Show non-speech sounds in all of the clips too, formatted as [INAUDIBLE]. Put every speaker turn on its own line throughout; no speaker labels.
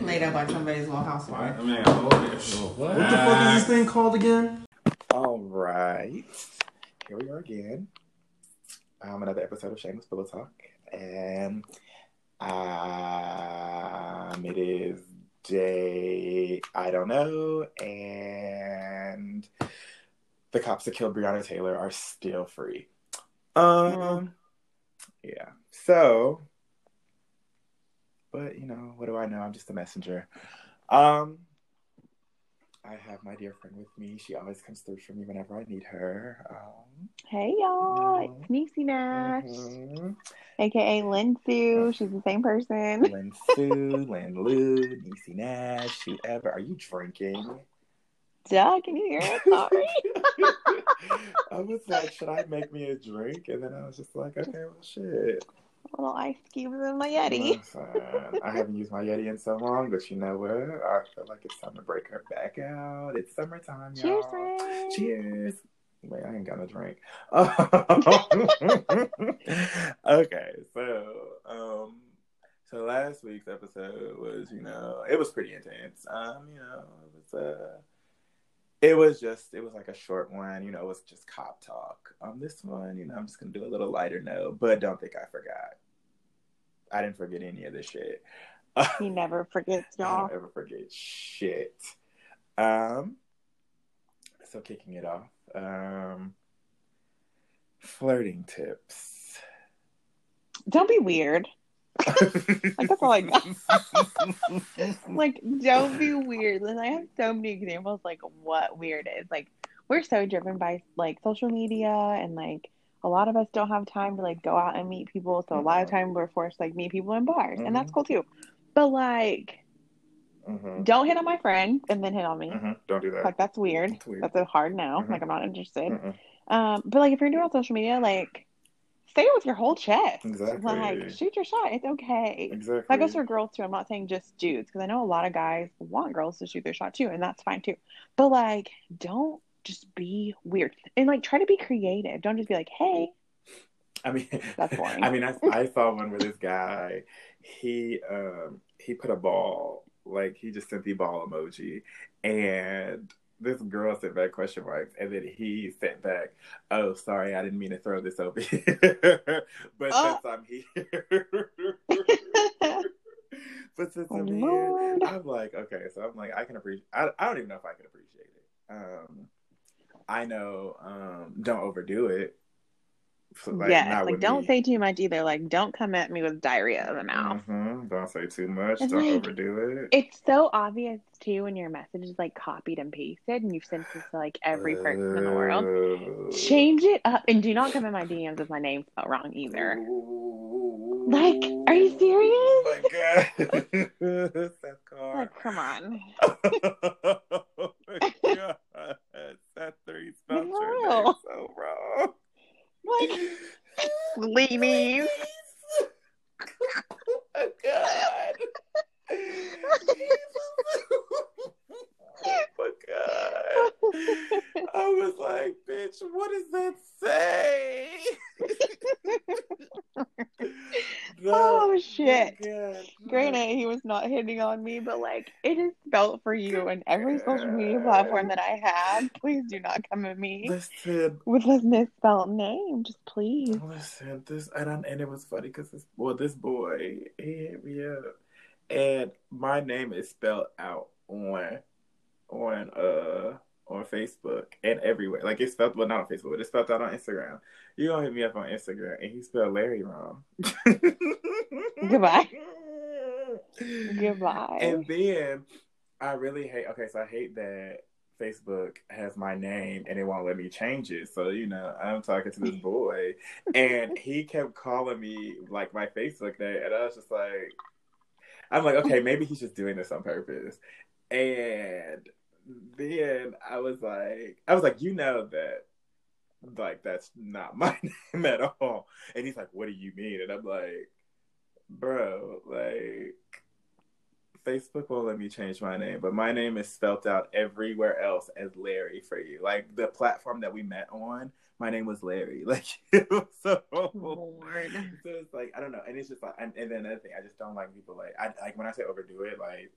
Made up by somebody's little housewife.
I mean, oh, yeah.
What the fuck is this thing called again?
All right. Here we are again. Um, another episode of Shameless Pillow Talk. And um, it is day, I don't know. And the cops that killed Breonna Taylor are still free. Um, yeah. So, but you know, what do I know? I'm just a messenger. Um, I have my dear friend with me. She always comes through for me whenever I need her. Um,
Hey y'all,
Mhm.
it's Nisey Nash,
mhm.
aka Lin Sue. She's the same person. [LAUGHS]
Lynn Sue, Lynn Lou, Nisey Nash, whoever. Are you drinking?
Duh, can you hear it? Sorry. [LAUGHS]
I was like, should I make me a drink? And then I was just like, okay, well, shit.
Little ice cubes in my Yeti.
I haven't used my Yeti in so long, but you know what? I feel like it's time to break her back out. It's summertime,
Cheers,
y'all.
friends.
Cheers. Wait, I ain't got no drink. [LAUGHS] okay, so um, so last week's episode was, you know, it was pretty intense. Um, you know, it was uh, it was just, it was like a short one. You know, it was just cop talk. Um, this one, you know, I'm just gonna do a little lighter note, but don't think I forgot. I didn't forget any of this shit.
He [LAUGHS] never forgets, y'all.
don't ever forget shit. Um, so kicking it off, um, flirting tips.
Don't be weird. Like that's all I got. [LAUGHS] Like, don't be weird. And I have so many examples like what weird is. Like, we're so driven by like social media and like a lot of us don't have time to like go out and meet people. So a lot of time we're forced to like meet people in bars, and that's cool too. But like,
Mhm,
don't hit on my friend and then hit on me.
mhm. Don't do that.
Like that's weird.
It's weird.
That's a hard no. Like I'm not interested. Um, but like if you're doing social media, like say it with your whole chest.
Exactly.
Like shoot your shot. It's okay.
Exactly.
That goes for girls too. I'm not saying just dudes because I know a lot of guys want girls to shoot their shot too, and that's fine too. But like, don't just be weird and like try to be creative. Don't just be like, hey,
I mean,
That's [LAUGHS] boring.
I mean, I, I saw one where this guy, he um he put a ball, like he just sent the ball emoji, and this girl sent back question marks, and then he sent back, "Oh, sorry, I didn't mean to throw this over here, but
Oh.
since I'm here." But since
Oh,
I'm here, [LAUGHS] I'm like, okay, so I'm like, I can appreciate. I, I don't even know if I can appreciate it. Um, I know, um, don't overdo it. So,
yes,
not
like don't
me.
say too much either. Like don't come at me with diarrhea in the mouth.
Mhm, Don't say too much.
It's
don't
like-
overdo it.
It's so obvious too when your message is like copied and pasted, and you've sent this to like every person in the world. Change it up, and do not come in my DMs with my name spelled wrong either. Like, are you serious?
Oh my god. [LAUGHS]
Like, come on. [LAUGHS]
oh my god. Seth three spelled your name so wrong.
Like, ladies.
oh my god. oh my god. I was like, bitch, what does that say?
Oh, shit. Granted, he was not hitting on me, but like, it is spelled for you and every social media platform that I have. Please do not come at me
Listen,
with this misspelled name. Just please.
listen, this and I, and it was funny because this well, this boy he hit me up, and my name is spelled out on on uh on Facebook and everywhere. Like it's spelled well not on Facebook, but it's spelled out on Instagram. You gonna hit me up on Instagram and he spelled Larry wrong. [LAUGHS]
Goodbye. Goodbye.
And then I really hate. Okay, so I hate that Facebook has my name and it won't let me change it. So you know, I'm talking to this [LAUGHS] boy, and he kept calling me like my Facebook name, and I was just like, I'm like, okay, maybe he's just doing this on purpose. And then I was like, I was like, you know that. Like that's not my [LAUGHS] name at all. And he's like, What do you mean? And I'm like, Bro, like Facebook won't let me change my name, but my name is spelt out everywhere else as Larry for you. Like the platform that we met on, my name was Larry. [LAUGHS] Like it was so.
Lord.
So it's like I don't know, and it's just like, and, and then another thing, I just don't like people like I like when I say overdo it, like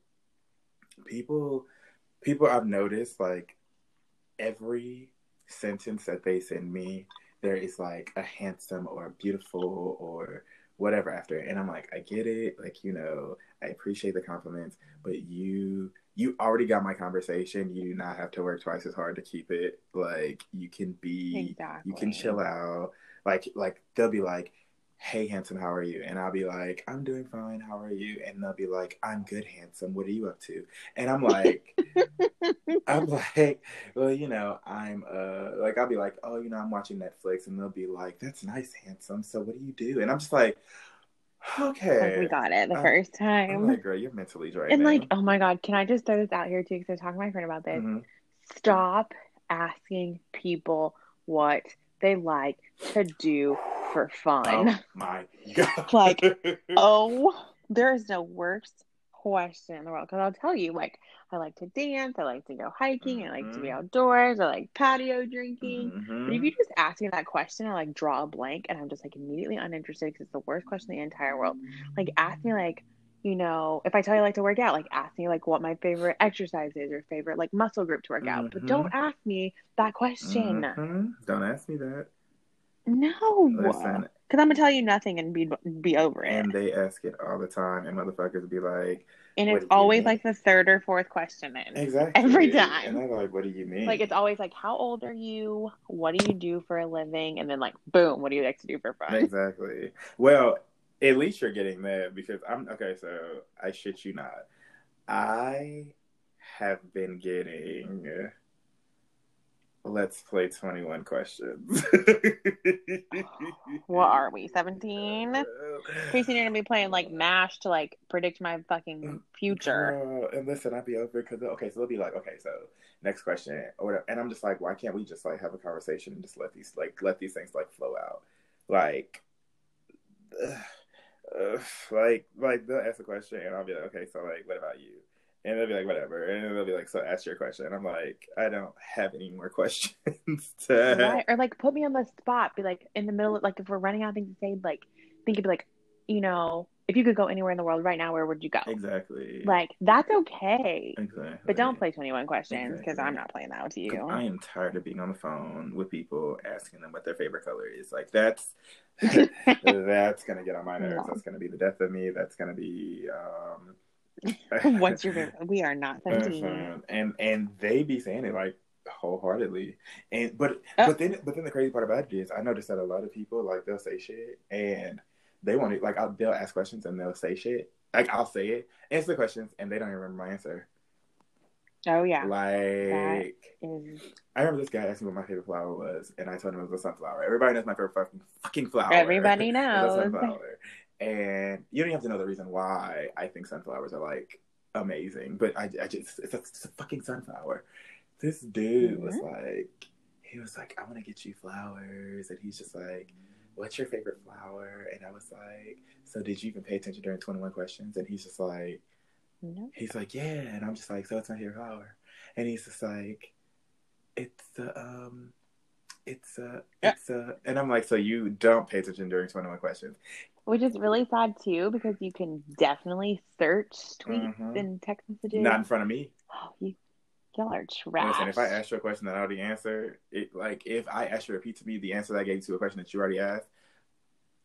people people I've noticed like every sentence that they send me, there is like a handsome or a beautiful or whatever after. And I'm like, I get it. Like, you know, I appreciate the compliments, but you you already got my conversation. You do not have to work twice as hard to keep it. Like you can be
Exactly.
you can chill out. Like like they'll be like, Hey handsome, how are you? And I'll be like, I'm doing fine, how are you? And they'll be like, I'm good, handsome, what are you up to? And I'm like I'm [LAUGHS] like, well, you know, I'm uh like I'll be like, oh, you know, I'm watching Netflix, and they'll be like, that's nice, handsome. So what do you do? And I'm just like, okay.
We got it the
I-
first
I'm
time.
like, girl, you're mentally drained.
and like, oh my god, can I just throw this out here too? Because I was talking to my friend about this.
Mhm.
Stop asking people what they like to do for fun.
oh my god,
Like, [LAUGHS] Oh, there is no worse question in the world. Because I'll tell you, like, I like to dance, I like to go hiking, I like to be
Mhm.
outdoors, I like patio drinking.
Mhm.
But if you just ask me that question, I like draw a blank and I'm just like immediately uninterested because it's the worst question in the entire world. Like, ask me, like, you know, if I tell you I like to work out, like, ask me, like, what my favorite exercise is or favorite, like, muscle group to work out. But
Mhm.
don't ask me that question.
Mhm. Don't ask me that.
No.
Listen,
Because I'm going to tell you nothing and be, be over it.
and they ask it all the time, and motherfuckers be like,
And it's always like the third or fourth question in.
exactly
Every time.
and I'm like, what do you mean?
Like it's always like, how old are you? What do you do for a living? And then like, boom, what do you like to do for fun?
Exactly. Well, at least you're getting that because I'm okay. So I shit you not. I have been getting. Uh, Let's play 21 questions. [LAUGHS]
What are we? Seventeen? Pretty soon you're gonna be playing like Mash to like predict my fucking future.
Girl, and listen, I'd be over because okay, so they'll be like, okay, so next question or whatever, and I'm just like, why can't we just like have a conversation and just let these like let these things like flow out, like, uh, [SIGHS] like like they'll ask a question and I'll be like, okay, so like, what about you? And they'll be like, whatever, and they'll be like, so ask your question. And I'm like, I don't have any more [LAUGHS] questions to.
Right? Or like put me on the spot. Be like in the middle of like if we're running out of things to say, like think it'd be like, you know, if you could go anywhere in the world right now, where would you go?
Exactly.
Like that's okay.
exactly.
But don't play 21 questions because
Exactly.
I'm not playing that with you.
I am tired of being on the phone with people asking them what their favorite color is. Like that's [LAUGHS] [LAUGHS] that's gonna get on my nerves.
No.
That's gonna be the death of me. That's gonna be um [LAUGHS]
What's your favorite? We are not 17.
and and they be saying it like wholeheartedly. And but
Oh.
but then but then the crazy part about it is I noticed that a lot of people like they'll say shit and they want it like I'll, they'll ask questions and they'll say shit. Like I'll say it, answer the questions, and they don't even remember my answer.
Oh yeah.
Like
Is
I remember this guy asked me what my favorite flower was, and I told him it was a sunflower. Everybody knows my favorite fucking, fucking flower.
everybody [LAUGHS] knows.
And you don't even have to know the reason why I think sunflowers are like amazing, but I, I just it's a, it's a fucking sunflower. This dude was
Mm-hmm.
like, he was like, I want to get you flowers, and he's just like, what's your favorite flower? And I was like, so did you even pay attention during Twenty One Questions? And he's just like,
No.
he's like, yeah, and I'm just like, so it's my favorite flower, and he's just like, it's uh, um, it's uh, it's uh, and I'm like, so you don't pay attention during 21 questions,
Which is really sad too because you can definitely search tweets
Mhm.
and text messages.
not in front of me.
Oh, you, y'all are trash.
Listen, if I ask you a question that I already answered, it like if I ask you to repeat to me the answer that I gave to a question that you already asked,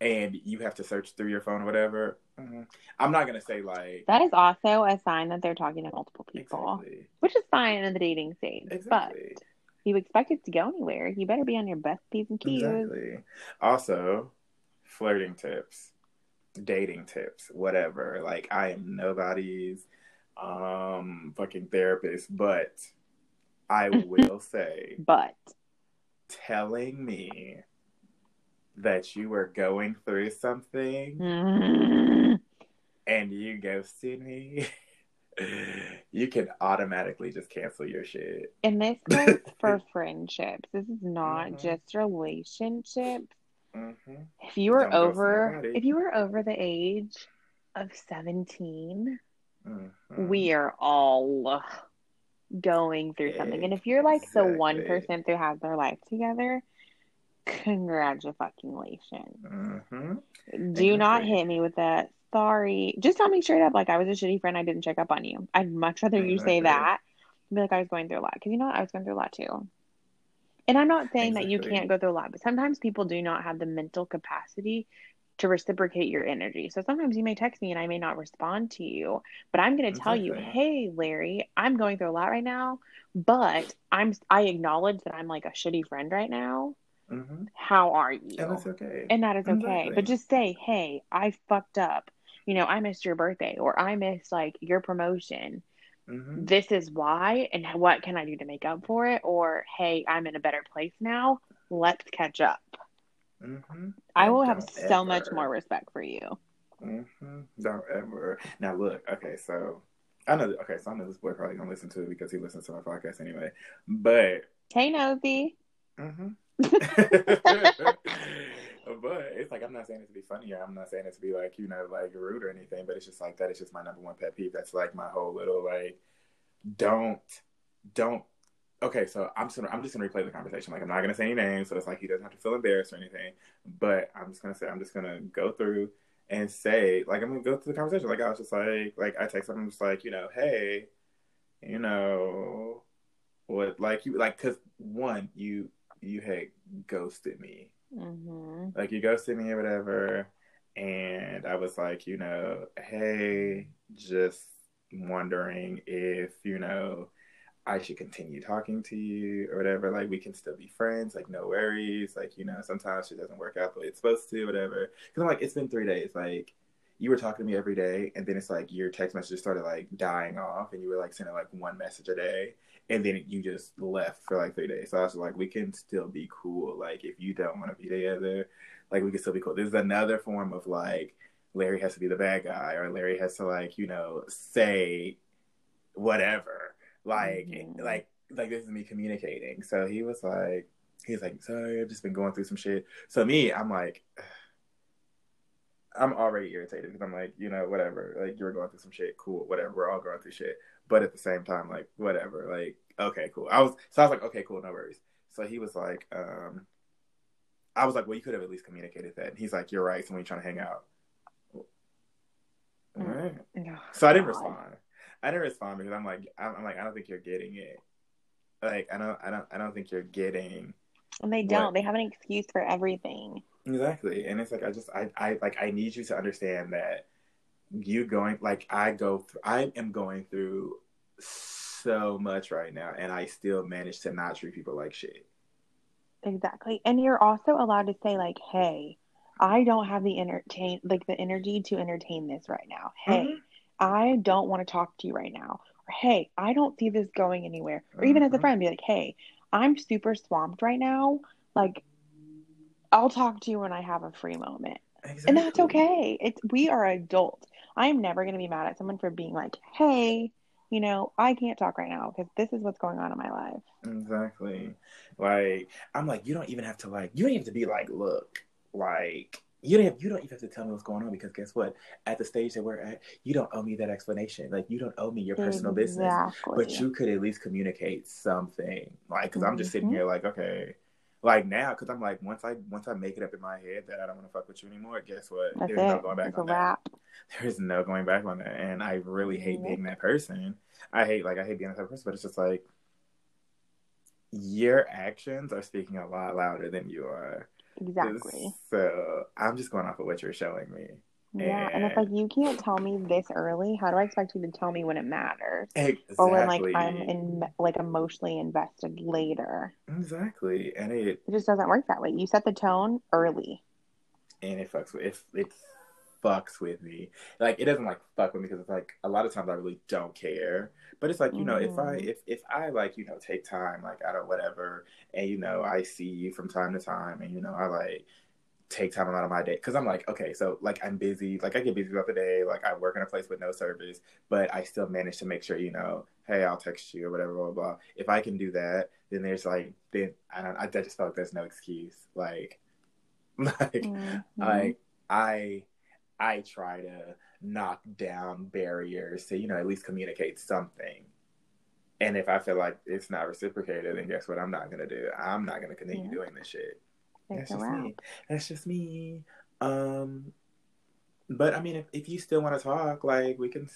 and you have to search through your phone or whatever, mhm, I'm not gonna say like
that is also a sign that they're talking to multiple people,
exactly,
which is fine in the dating stage.
exactly.
But if you expect it to go anywhere, you better be on your best P's and Q's.
Exactly. Also, flirting tips, dating tips, whatever. Like I am nobody's um fucking therapist, but I [LAUGHS] will say
But
telling me that you were going through something
mm,
and you ghosted me, [LAUGHS] you can automatically just cancel your shit.
and this [LAUGHS] goes for friendships. This is not
Mhm.
just relationships.
Hmm
If you were
Don't
over, if you were over the age of seventeen,
hmm
we are all going through something. And if you're like the one person who has their life together, congratulations.
hmm
Do not hit me with that sorry. Just tell me straight up, like I was a shitty friend. I didn't check up on you. I'd much rather you say that. Be like I was going through a lot because you know what? I was going through a lot too. And I'm not saying that you can't go through a lot, but sometimes people do not have the mental capacity to reciprocate your energy. So sometimes you may text me and I may not respond to you, but I'm going to tell you, "Hey, Larry, I'm going through a lot right now, but I'm I acknowledge that I'm like a shitty friend right now.
hmm
How are you?"
And that's okay.
And that is okay.
Exactly.
But just say, hey, I fucked up. You know, I missed your birthday or I missed like your promotion.
Hmm
This is why. And what can I do to make up for it? Or, hey, I'm in a better place now. Let's catch up.
hmm
I will have
Don't
so much more respect for you.
hmm Don't ever. Now look, okay, so I know. Okay, so I know this boy probably gonna listen to it because he listens to my podcast anyway. But,
Hey, Nosy.
hmm [LAUGHS] [LAUGHS] but it's like I'm not saying it to be funny or I'm not saying it to be like you know like rude or anything. But it's just like that. It's just my number one pet peeve. That's like my whole little like don't don't. Okay, so I'm just gonna I'm just gonna replay the conversation. Like I'm not gonna say any names, so it's like he doesn't have to feel embarrassed or anything. But I'm just gonna say I'm just gonna go through and say like I'm gonna go through the conversation. Like I was just like like I text him, I'm just like you know hey, you know what like you like because one you you had ghosted me
hmm
like you go ghosted me or whatever and i was like you know hey just wondering if you know i should continue talking to you or whatever. Like we can still be friends like no worries. Like you know sometimes it doesn't work out the way it's supposed to whatever. Because i'm like it's been three days. Like you were talking to me every day and then it's like your text messages started like dying off and you were like sending like one message a day and then you just left for like three days. So I was like, we can still be cool. Like if you don't want to be together, like we can still be cool. This is another form of like Larry has to be the bad guy, or Larry has to like you know say whatever. Like
Mhm.
like like this is me communicating. So he was like, he's like, sorry, I've just been going through some shit. So me, I'm like. [SIGHS] I'm already irritated because I'm like, you know, whatever. Like you're going through some shit, cool, whatever. We're all going through shit, but at the same time, like whatever. Like okay, cool. I was so I was like, okay, cool, no worries. So he was like, um, I was like, well, you could have at least communicated that. And he's like, you're right. So when you trying to hang out, right. So I didn't
God.
respond. I didn't respond because I'm like, I'm, I'm like, I don't think you're getting it. Like I don't, I don't, I don't think you're getting
And they don't.
What?
They have an excuse for everything.
Exactly. And it's like I just I, I like I need you to understand that you going like I go through I am going through so much right now and I still manage to not treat people like shit.
Exactly. And you're also allowed to say like, "Hey, I don't have the entertain like the energy to entertain this right now. Hey,
Mhm.
I don't want to talk to you right now. Or hey, I don't see this going anywhere." Or even as a
Mhm.
friend be like, "Hey, I'm super swamped right now. Like I'll talk to you when I have a free moment." And that's okay. It's we are adults. I'm never going to be mad at someone for being like, "Hey, you know, I can't talk right now because this is what's going on in my life."
Exactly. Like I'm like, you don't even have to like you don't even have to be like, look, like you don't have, you don't even have to tell me what's going on because guess what? At the stage that we're at, you don't owe me that explanation. Like you don't owe me your personal business. But you could at least communicate something like because i'm just sitting
Mhm.
here like okay like now because i'm like once i once i make it up in my head that i don't want to fuck with you anymore guess what?
That's
there's no going back
It's
on that. there's no going back on that and i really hate being that person. I hate like i hate being that person but it's just like your actions are speaking a lot louder than you are.
Exactly.
so i'm just going off of what you're showing me
Yeah. And it's like you can't tell me this early. How do I expect you to tell me when it matters?
exactly
Or when like I'm in like emotionally invested later.
exactly and it
It just doesn't work that way. You set the tone early.
and it fucks with it. It fucks with me. Like it doesn't like fuck with me because it's like a lot of times I really don't care. But it's like you know if I
Mhm.
if if I like you know take time like out of whatever and you know I see you from time to time and you know I like take time out of my day because I'm like okay so like I'm busy like I get busy throughout the day like I work in a place with no service but I still manage to make sure you know hey I'll text you or whatever blah blah. blah. If I can do that then there's like then I don't I just feel like there's no excuse like [LAUGHS] like
Mhm.
like I I try to knock down barriers to, you know, at least communicate something. And if I feel like it's not reciprocated, then guess what I'm not gonna do? I'm not gonna continue
Yeah.
doing this shit. That's just me. That's just me. Um But I mean, if, if you still want to talk, like we can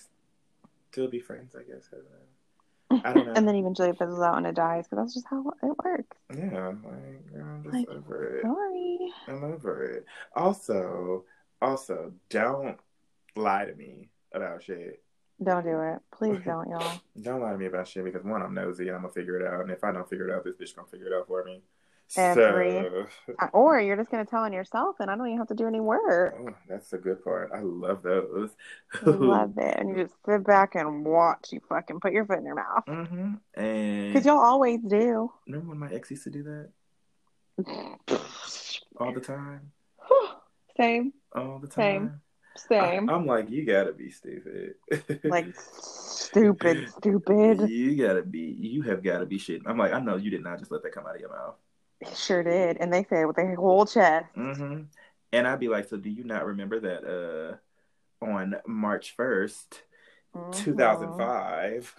still be friends, I guess. I don't know. I don't know. [LAUGHS]
and then eventually it fizzles out and it dies because that's just how it works.
yeah, like I'm just
Like,
over it.
Sorry.
I'm over it. Also, also, don't lie to me about shit.
Don't do it. Please [LAUGHS] don't, y'all.
Don't lie to me about shit because one, I'm nosy and I'm gonna figure it out. And if I don't figure it out, this bitch gonna figure it out for me.
Every-
So,
Uh, Or you're just gonna tell on yourself and I don't even have to do any work.
oh, that's the good part. I love those.
Love [LAUGHS] it. And you just sit back and watch you fucking put your foot in your mouth.
mm-hmm. And
Because y'all always do.
remember when my ex used to do that [SIGHS] all the time, [SIGHS]
Same.
all the time.
Same.
I, am like, you gotta be stupid. [LAUGHS]
like stupid, stupid.
You gotta be. You have gotta be shit. I'm like, I know you did not just let that come out of your mouth.
Sure did. And they said with their whole chest.
hmm And I'd be like, so do you not remember that uh on March 1st,
Mhm.
2005?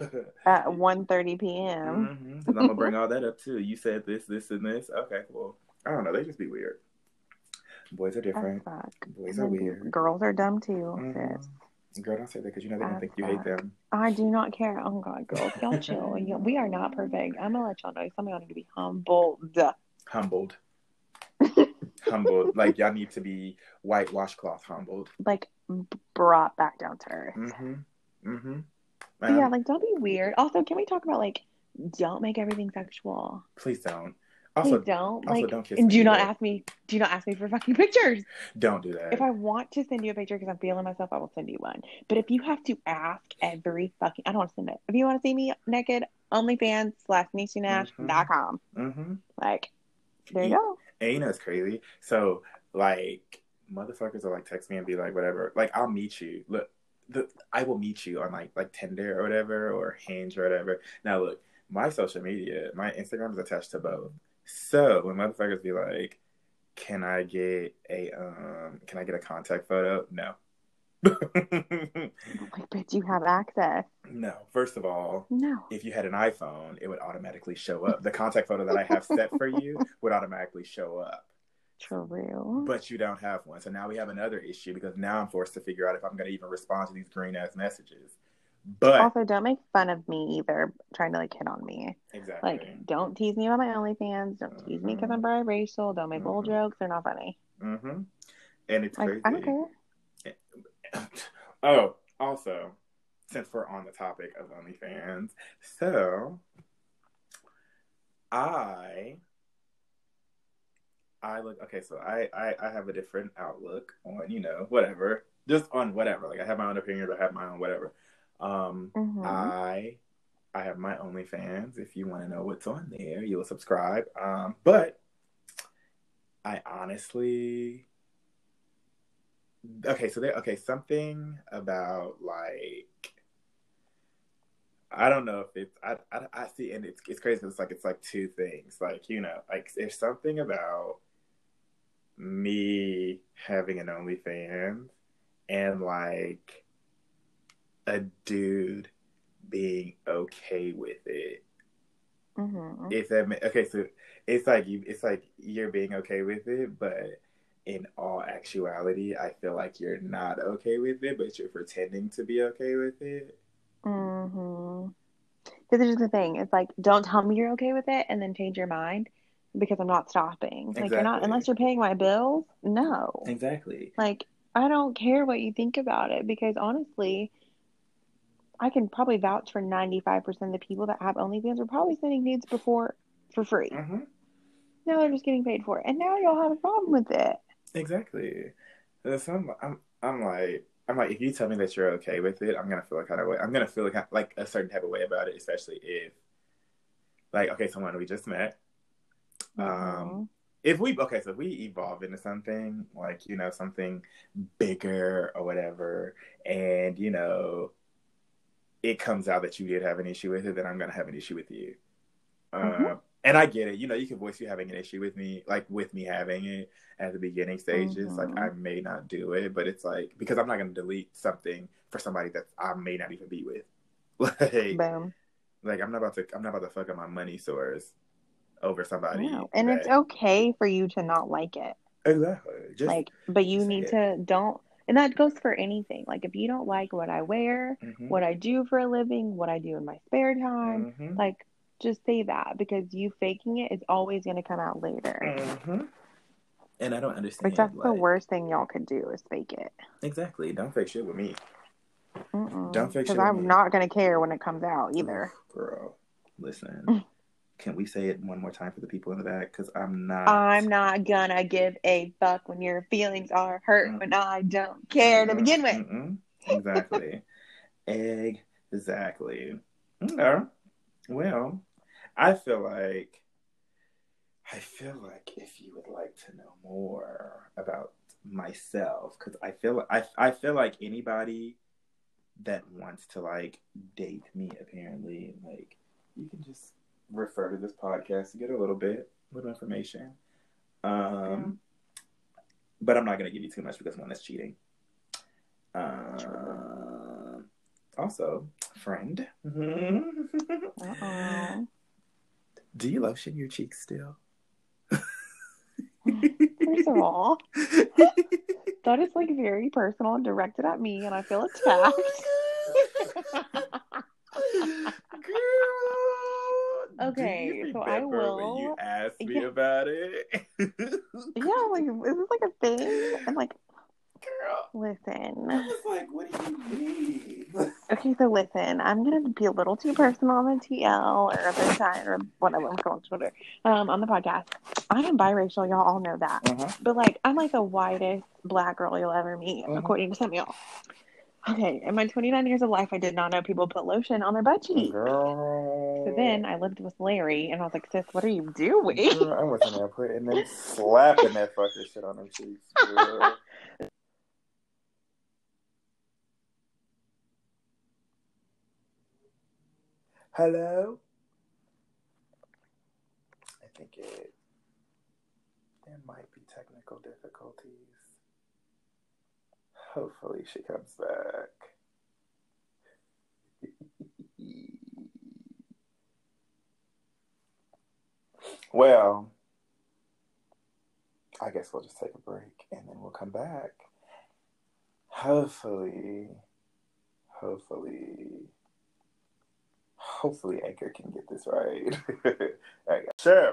At 1.30 p.m.
hmm I'm gonna bring all that up too. You said this, this, and this. Okay, well, I don't know. They just be weird. Boys are different. Boys are weird.
Girls are dumb too.
Mhm.
sis.
Girl, don't say that because you know they don't think you hate them.
I do not care. Oh God, girls, y'all chill. [LAUGHS] We are not perfect. I'm gonna let y'all know. Some of y'all need to be humbled.
Humbled. [LAUGHS] humbled. Like y'all need to be white washcloth humbled.
Like brought back down to earth.
Mm-hmm. Mm-hmm.
But yeah, like don't be weird. Also, can we talk about like don't make everything sexual?
please don't.
Please
Also,
don't.
also
Like
don't kiss
and
me
do not
either.
ask me do not ask me for fucking [LAUGHS] pictures.
don't do that.
If I want to send you a picture because I'm feeling myself, I will send you one. But if you have to ask every fucking I don't want to send it. If you want to see me naked, OnlyFans slash com.
mm-hmm.
Like there you go.
And you know it's crazy. So like motherfuckers will like text me and be like, whatever. Like I'll meet you. Look, the I will meet you on like like Tinder or whatever or Hinge or whatever. Now look, my social media, my Instagram is attached to both. So when motherfuckers be like, "Can I get a um? Can I get a contact photo?" No. [LAUGHS]
Like, bitch, you have access.
no. First of all,
No.
if you had an iPhone, it would automatically show up. The contact photo that I have set for you would automatically show up.
True.
But you don't have one. So now we have another issue because now I'm forced to figure out if I'm going to even respond to these green ass messages. But
Also, don't make fun of me either, trying to like hit on me.
exactly.
Like, don't tease me about my OnlyFans. Don't tease me because I'm biracial. Don't make little
Mhm.
jokes. They're not funny.
Mm-hmm. And it's
Like,
crazy.
I don't care. [COUGHS]
oh, also, since we're on the topic of OnlyFans, so I I look okay, so I, I I have a different outlook on, you know, whatever. Just on whatever. Like I have my own opinions, I have my own whatever. Um
Mhm.
I I have my OnlyFans. If you want to know what's on there, you'll subscribe. Um, but I honestly okay, so there okay, something about like I don't know if it's I I, I see and it's it's crazy it's like it's like two things. Like, you know, like there's something about me having an OnlyFans and like a dude being okay with it.
Mhm.
If that okay, so it's like you, it's like you're being okay with it, but in all actuality, I feel like you're not okay with it, but you're pretending to be okay with it.
Mm-hmm. Because here's the thing: it's like, don't tell me you're okay with it, and then change your mind because I'm not stopping. Exactly. Like you're not unless you're paying my bills. No,
Exactly.
like I don't care what you think about it because honestly, I can probably vouch for 95% of the people that have OnlyFans are probably sending nudes before for free.
hmm
Now they're just getting paid for it, and now y'all have a problem with it.
Exactly. So I'm, I'm, I'm like, I'm like, if you tell me that you're okay with it, I'm gonna feel a kind of way. I'm gonna feel like, like a certain type of way about it, especially if, like, okay, someone we just met. Um, if we okay, so if we evolve into something like you know something bigger or whatever, and you know, it comes out that you did have an issue with it, then I'm gonna have an issue with you. Uh,
Mhm.
And I get it. You know, you can voice you having an issue with me, like with me having it at the beginning stages.
Mhm.
Like I may not do it, but it's like because I'm not gonna delete something for somebody that I may not even be with. [LAUGHS] Like,
Boom.
like I'm not about to I'm not about to fuck up my money source over somebody.
No. And it's okay for you to not like it.
exactly just
like but you need
it.
to don't And that goes for anything. Like if you don't like what I wear,
Mhm.
what I do for a living, what I do in my spare time,
Mhm.
like just say that because you faking it is always going to come out later.
Mhm. And I don't understand.
Like that's the worst thing y'all could do is fake it.
Exactly. Don't fake shit with me.
Mm-mm.
Don't fake shit
Because I'm
me.
not going to care when it comes out either.
Girl, listen. [LAUGHS] Can we say it one more time for the people in the back? Because I'm not.
I'm not gonna give a fuck when your feelings are hurt
Mm.
when I don't care to begin with.
Exactly. [LAUGHS] exactly. Okay. Well, I feel like I feel like if you would like to know more about myself, because I feel I I feel like anybody that wants to like date me, apparently, like you can just refer to this podcast to get a little bit, little information. Um, but I'm not gonna give you too much because one, that's cheating. Um, also, friend, [LAUGHS]
Uh-oh.
Do you lotion your cheeks still?
First of all, that is like very personal and directed at me, and I feel oh attacked.
Girl,
Okay, so I
when you
will-
asked me
Yeah.
about it.
yeah, like is this like a thing? And like,
Girl, I
listen.
was like, what do you mean? [LAUGHS]
Okay, so listen, I'm gonna be a little too personal on the TL or the side or whatever I'm calling Twitter. Um, on the podcast. I am biracial, y'all all know that.
Uh-huh.
But like I'm like the whitest black girl you'll ever meet,
Mhm.
according to some of y'all. Okay, in my 29 years of life, I did not know people put lotion on their butt cheeks.
Girl.
So then I lived with Larry, and I was like, "Sis, what are you doing?"
Girl, I was in there putting them slapping that fucking shit on them cheeks. [LAUGHS] Hello? I think it there might be technical difficulties. Hopefully she comes back. [LAUGHS] well, I guess we'll just take a break and then we'll come back. Hopefully, hopefully, hopefully Anchor can get this right. [LAUGHS] okay. Sure.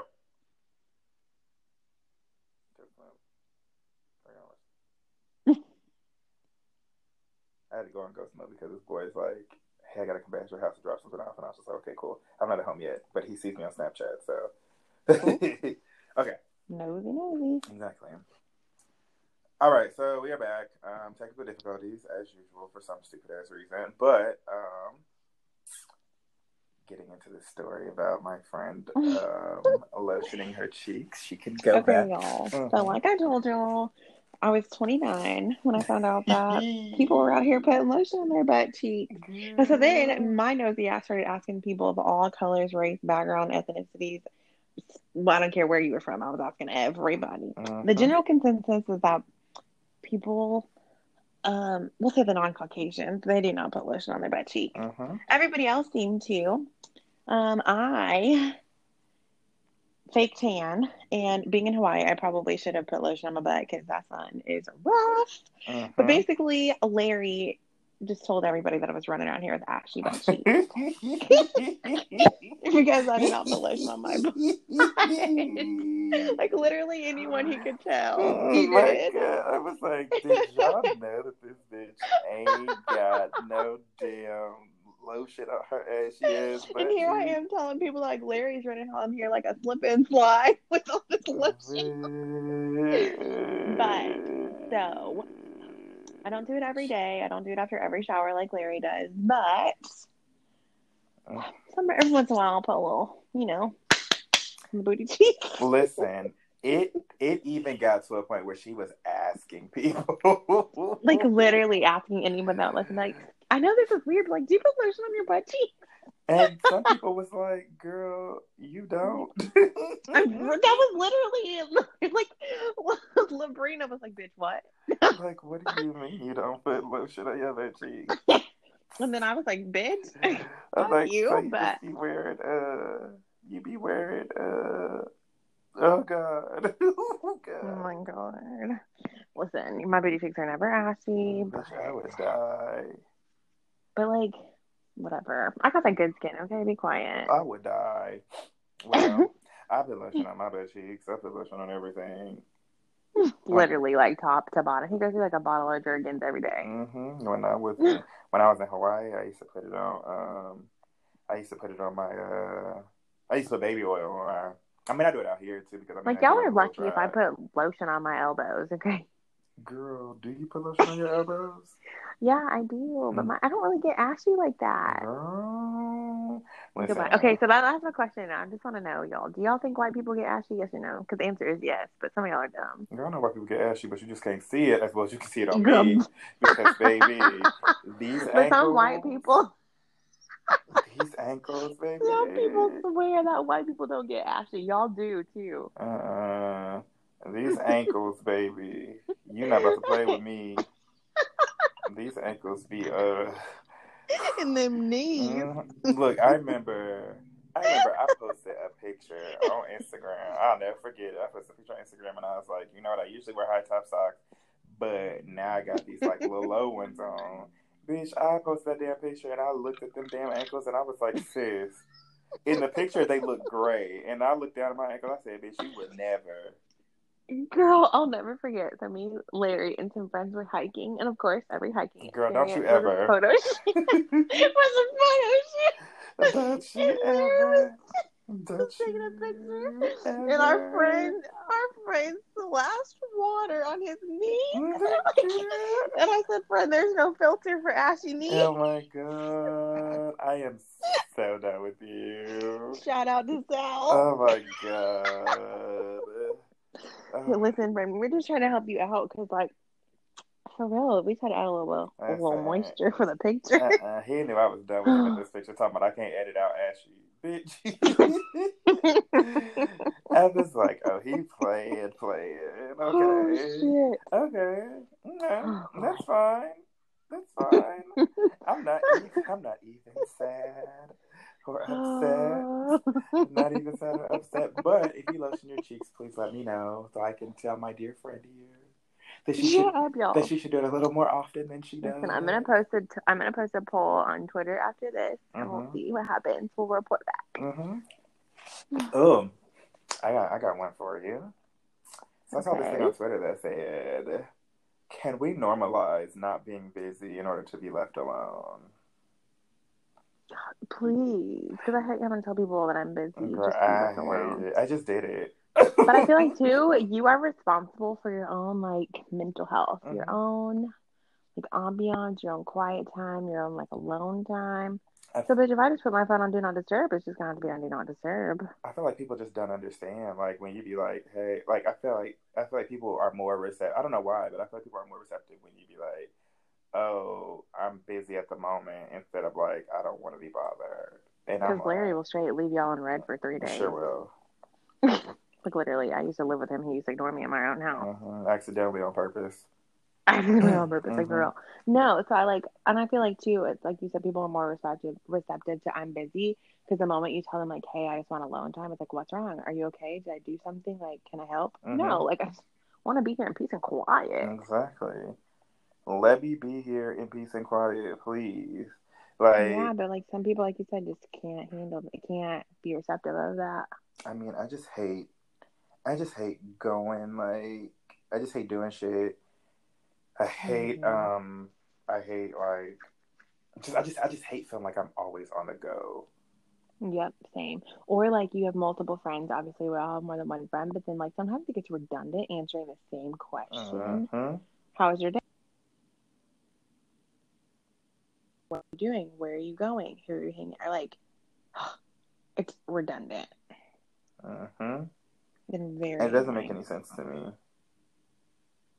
I had to go on ghost mode because this boy is like, "Hey, I gotta come back to your house to drop something off," and I was just like, "Okay, cool. I'm not at home yet, but he sees me on Snapchat, so." [LAUGHS] okay.
Nosy, nosy.
Exactly. All right, so we are back. Um, technical difficulties as usual for some stupid ass reason, but um, getting into the story about my friend [LAUGHS] um, lotioning her cheeks, she can go
Okay,
back.
y'all. So,
Mhm.
like I told y'all, I was 29 when I found out that [LAUGHS] people were out here putting lotion on their butt cheeks. And so then my nosy ass started asking people of all colors, race, background, ethnicities. Well, I don't care where you were from. I was asking everybody. The
Mhm.
general consensus is that people, um, we'll say the non-Caucasians, they do not put lotion on their butt cheeks.
Mhm.
Everybody else seemed to. Um, I fake tan, and being in Hawaii, I probably should have put lotion on my butt because that sun is rough.
Mhm.
But basically, Larry just told everybody that I was running around here with ashy butt cheeks because I did not put lotion on my butt. [LAUGHS] Like literally anyone he could tell,
Oh
he did.
God. I was like, did y'all know that this bitch ain't got no damn lotion on her ass? But
And here I am telling people like Larry's running on here like a slip and slide [LAUGHS] with all this lotion. But, so, I don't do it every day. I don't do it after every shower like Larry does. But some every once in a while I'll put a little, you know, on the booty cheek. [LAUGHS]
Listen, it it even got to a point where she was asking people,
like literally asking anyone that listen, like, I know this is weird, but like, do you put lotion on your butt cheek?
And some people was like, "Girl, you don't."
I, that was literally [LAUGHS] like [LAUGHS] Labrina was like, bitch, what? [LAUGHS]
like, what do you mean you don't put lotion on your other cheek?
And then I was like, bitch.
I'm like,
you,
so you
but-
just be wearing, uh, you be wearing, uh, oh god, oh
Oh my god. Listen, my booty pics are never but,
Bitch, I would die.
but like, whatever. I got that good skin. Okay, be quiet.
I would die. Well, [LAUGHS] I've been lotion on my butt cheeks. I've been lotion on everything. [LAUGHS]
Literally, like top to bottom. He goes through like a bottle of Jergens every day.
hmm When I was [LAUGHS] when I was in Hawaii, I used to put it on. Um, I used to put it on my. Uh, I used to put baby oil on. I mean, I do it out here too because I'm
Like y'all are lucky if I put lotion on my elbows. Okay.
Girl, do you put lotion on your elbows?
Yeah, I do, but hmm. my I don't really get ashy like that.
Girl.
Goodbye. Okay, so that, that's my question now. I just want to know, y'all. Do y'all think white people get ashy? Yes or no? Because the answer is yes, but some of y'all are dumb.
Girl, I know why people get ashy, but you just can't see it as well as you can see it on
Girl.
me. Because, baby, [LAUGHS] these
But some white people, [LAUGHS]
These ankles, baby.
some people swear that white people don't get ashy. Y'all do too.
Uh-uh. These ankles, baby. You're not about to play with me. These ankles be uh. [LAUGHS]
And them knees.
Mhm. Look, I remember. I remember I posted a picture on Instagram. I'll never forget it. I posted a picture on Instagram and I was like, you know what? I usually wear high top socks, but now I got these like little low ones on. Bitch, I posted that damn picture and I looked at them damn ankles and I was like, sis. In the picture, they look gray, and I looked down at my ankle. I said, "Bitch, you would never."
Girl, I'll never forget. So me, Larry, and some friends were hiking, and of course, every hiking
Girl, don't you
was
ever.
photo shoot. it [LAUGHS] was a photo shoot.
Don't [LAUGHS] you
And
ever?
was [LAUGHS]
Don't
taking a
you
picture,
ever.
and our friend, our friend splashed water on his knee.
Don't
And I said, friend, there's no filter for ashy knee.
Oh my god, I am so done with you.
Shout out to Sal.
Oh my god.
Uh, hey, listen, friend, we're just trying to help you out because, like, for real, we tried to add a little, a little
Listen.
moisture for the picture.
Uh-uh, he knew I was done with this [SIGHS] picture, talking about I can't edit out Ashley, Bitch. [LAUGHS] I was like, oh, he playing, playing.
oh,
Okay.
shit.
Okay. Okay. [SIGHS] That's fine. That's fine. [LAUGHS] I'm not even, I'm not even sad or [LAUGHS] upset. Not even sad or upset. But if you lotion your cheeks, please let me know so I can tell my dear friend here that she should
y'all.
that she should do it a little more often than she does.
Listen, I'm gonna post a t- I'm gonna post a poll on Twitter after this, and we'll
Mhm.
see what happens. We'll report back.
Mm-hmm. [SIGHS] Oh, I got I got one for you. So I saw this thing on Twitter that said, "Can we normalize not being busy in order to be left alone?"
Please, because I hate having to tell people that I'm busy.
Girl,
just
I hate it. I just did it.
But I feel like [LAUGHS] too, you are responsible for your own like mental health, your
Mhm.
own like ambiance, your own quiet time, your own like alone time.
I-
So, bitch, if I just put my phone on Do Not Disturb, it's just gonna have to be on Do Not Disturb.
I feel like people just don't understand. Like when you be like, "Hey," like I feel like I feel like people are more receptive. I don't know why, but I feel like people are more receptive when you be like, "Oh, I'm busy at the moment," instead of like, "I don't want to be bothered." And
Because Larry
like,
will straight leave y'all in red for three days.
sure will. [LAUGHS]
Like literally, I used to live with him. He used to ignore me in my own house.
Mhm. Accidentally on purpose. [LAUGHS]
I didn't do it on purpose, like for
Mhm.
real. No, so I like, and I feel like too, it's like you said, people are more receptive, receptive to I'm busy because the moment you tell them like, hey, I just want alone time, it's like, what's wrong? Are you okay? Did I do something? Like, can I help?
Mhm.
No, like I just want to be here in peace and quiet.
Exactly. Let me be here in peace and quiet, please. Like,
yeah, but like some people, like you said, just can't handle, it, can't be receptive of that.
I mean, I just hate, I just hate going. Like, I just hate doing shit. I hate,
Mhm.
um, I hate like, just I just I just hate feeling like I'm always on the go.
Yep, same. Or like you have multiple friends. Obviously, we all have more than one friend, but then like sometimes it gets redundant answering the same question.
hmm
How was your day? What are you doing? Where are you going? Who are you hanging? Or like, [GASPS] it's redundant
hmm
very.
It doesn't make any sense to me.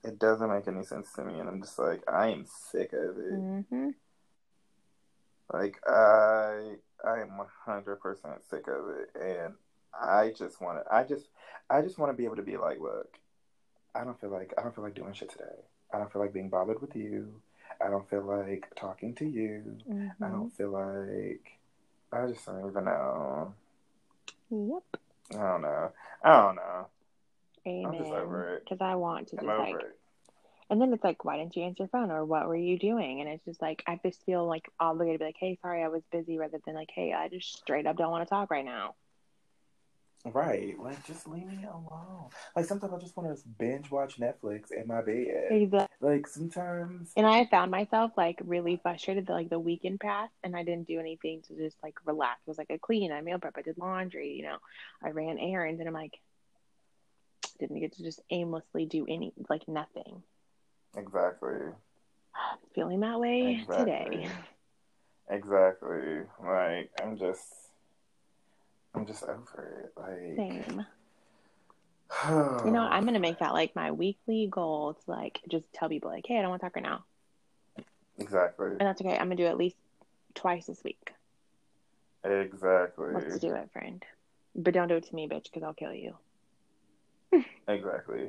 It doesn't make any sense to me, and I'm just like, I am sick of it.
Mhm.
Like I I am one hundred percent sick of it and I just wanna I just I just wanna be able to be like, look, I don't feel like I don't feel like doing shit today. I don't feel like being bothered with you. I don't feel like talking to you. I
Mhm.
don't feel like I just don't even know.
Yep.
I don't know. I don't know.
Amen.
I'm just over it.
Because I want to
I'm
just
over
like
it.
And then it's like, why didn't you answer your phone or what were you doing? And it's just like, I just feel like obligated to be like, hey, sorry, I was busy rather than like, hey, I just straight up don't want to talk right now.
Right. Like, just leave me alone. Like, sometimes I just want to binge watch Netflix in my bed.
Exactly.
Like, sometimes.
And I found myself like really frustrated that like the weekend passed and I didn't do anything to just like relax. It was like I cleaned, I meal prep, I did laundry, you know, I ran errands and I'm like, didn't get to just aimlessly do any, like nothing.
Exactly.
Feeling that way
Exactly.
today.
Exactly. Like, I'm just. I'm just over it. Like.
Same. [SIGHS] You know, I'm gonna make that like my weekly goal to like just tell people like, hey, I don't want to talk right now,
Exactly.
and that's okay. I'm gonna do it at least twice this week.
Exactly.
Let's do it, friend. But don't do it to me, bitch, because I'll kill you.
Exactly.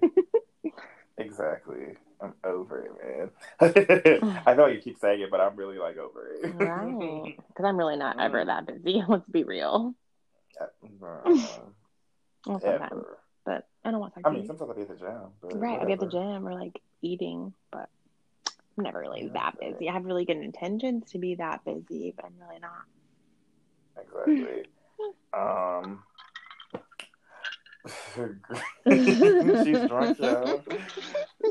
[LAUGHS] exactly. I'm over it, man. [LAUGHS] I know you keep saying it, but I'm really like over it.
Right? Because I'm really not ever [LAUGHS] that busy. Let's be real. [LAUGHS] Well, sometimes,
Ever.
but I don't want to
I
talk to
mean,
you.
sometimes I'll be at the gym. But
Right, I'll be at the gym or like eating, but I'm never really
Yeah,
that
right.
busy. I have really good intentions to be that busy, but I'm really not.
Exactly. [LAUGHS] um. [LAUGHS] She's drunk, y'all.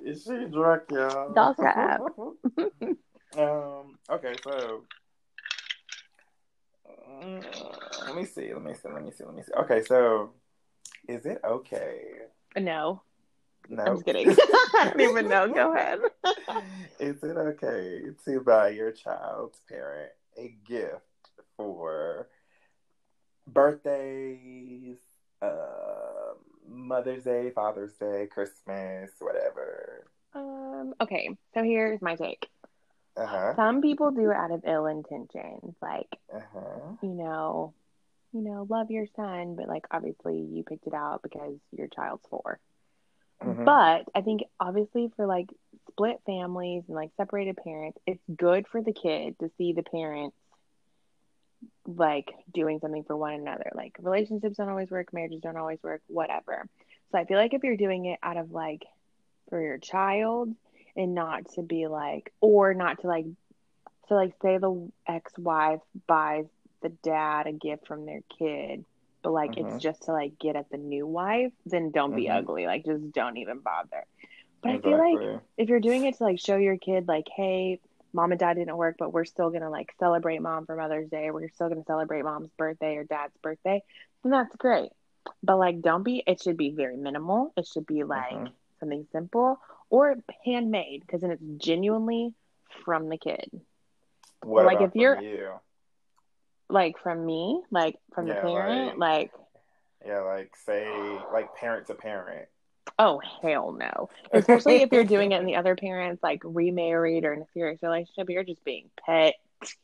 Is she drunk, y'all?
Crap.
um. Okay, so. Uh, let me see. Let me see. Let me see. Let me see. Okay, so, is it okay?
No,
No.
I'm just kidding. [LAUGHS] [LAUGHS] I don't even know. Go ahead. [LAUGHS]
Is it okay to buy your child's parent a gift for birthdays, uh, Mother's Day, Father's Day, Christmas, whatever?
Um. Okay. So here's my take.
Uh huh.
Some people do it out of ill intentions, like
Uh huh.
you know, you know, love your son, but like obviously you picked it out because your child's 4
Mhm.
But I think obviously for like split families and like separated parents, it's good for the kid to see the parents like doing something for one another. Like relationships don't always work, marriages don't always work, whatever. So I feel like if you're doing it out of like for your child and not to be like or not to like so like say the ex-wife buys the dad a gift from their kid but like
Mhm.
it's just to like get at the new wife then don't be
Mhm.
ugly like just don't even bother but i feel like if you're doing it to like show your kid like hey mom and dad didn't work but we're still gonna like celebrate mom for mother's day we're still gonna celebrate mom's birthday or dad's birthday then that's great but like don't be it should be very minimal it should be like
Mhm.
something simple or handmade because then it's genuinely from the kid
What
like, if you're-
you?
like from me like from
Yeah,
the parent like
Yeah, like say like parent to parent.
Oh hell no! Especially if you're doing it and the other parent's like remarried or in a serious relationship, you're just being petty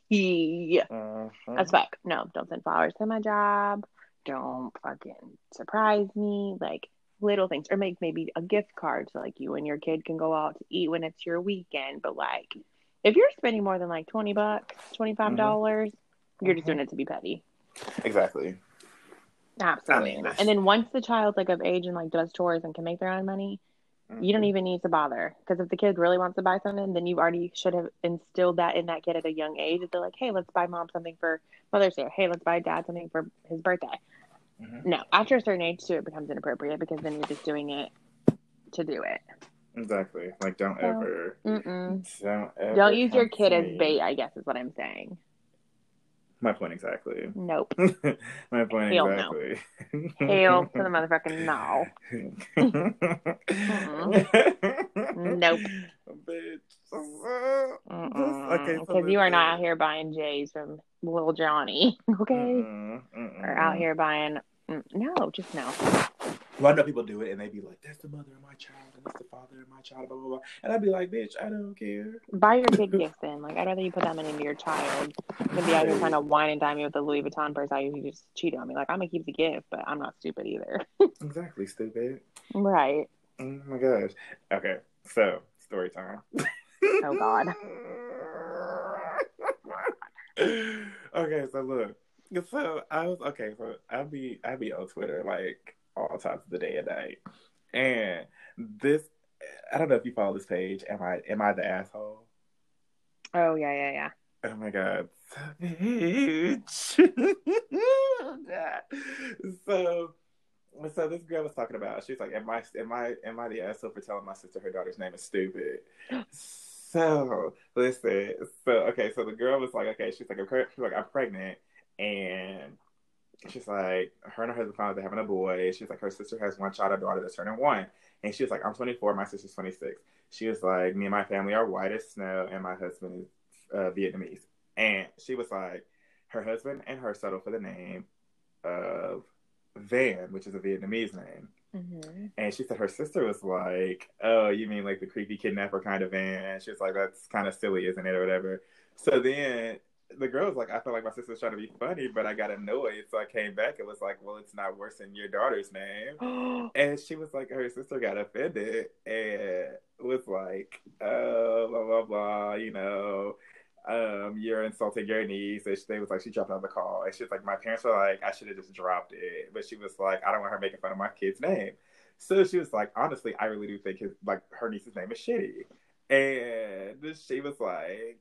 Mhm.
as fuck. No, don't send flowers to my job. Don't fucking surprise me. Like little things, or make maybe a gift card so like you and your kid can go out to eat when it's your weekend. But like, if you're spending more than like twenty bucks, twenty five dollars, you're just
Mhm.
doing it to be petty.
Exactly.
Absolutely.
I mean,
and then once the child's like of age and like does chores and can make their own money, you don't
Mhm.
even need to bother because if the kid really wants to buy something then you already should have instilled that in that kid at a young age they're like hey let's buy mom something for mother's day hey let's buy dad something for his birthday
Mhm.
no after a certain age too it becomes inappropriate because then you're just doing it to do it
Exactly. Like don't
So-
ever,
Mm-mm.
don't ever.
don't use your kid as bait i guess is what i'm saying
My point exactly.
nope [LAUGHS]
My point
Hell no.
exactly.
hail to the [LAUGHS] motherfucking no [LAUGHS] Nope.
Bitch. Okay,
because you are not out here buying j's from little johnny okay
Mm-mm, mm-mm.
or out here buying Mm, no just no
Well, I know people do it and they'd be like, "That's the mother of my child, and that's the father of my child," blah blah blah. And I'd be like, "Bitch, I don't care."
buy your kid [LAUGHS] gifts then. Like I'd rather you put that money into your child than be out here trying to wine and dine me with a Louis Vuitton purse. I usually just cheat on me. Like I'm gonna keep the gift, but I'm not stupid either. [LAUGHS]
Exactly, stupid.
right.
Oh my gosh. Okay, so story time.
Oh, God. [LAUGHS]
okay, so look. So I was okay, so I'd be I'd be on Twitter like all times of the day and night. And this I don't know if you follow this page. Am I am I the asshole?
Oh yeah, yeah, yeah.
Oh my god, bitch. [LAUGHS] Oh so, so this girl was talking about. She's like, "Am I am I am I the asshole for telling my sister her daughter's name is stupid?" [GASPS] So listen. So okay. So the girl was like, "Okay." She's like, "I'm she's like I'm pregnant," and she's like, her and her husband found out they're having a boy. She's like, her sister has one child, a daughter that's turning one. And she was like, I'm 24, my sister's 26. She was like, me and my family are white as snow, and my husband is uh, Vietnamese. And she was like, her husband and her settled for the name of Van, which is a Vietnamese name.
Mm-hmm.
And she said her sister was like, "Oh, you mean like the creepy kidnapper kind of Van?" She was like, "That's kind of silly, isn't it, or whatever." So then the girl was like, "I felt like my sister was trying to be funny, but I got annoyed, so I came back and was like, well, it's not worse than your daughter's name." [GASPS] And she was like, her sister got offended and was like, "Oh, blah blah blah," you know um, you're insulting your niece. And they was like, she dropped out of the call. And she was like, my parents were like, I should have just dropped it. But she was like, I don't want her making fun of my kid's name. So she was like, honestly, I really do think his, like her niece's name is shitty. And she was like,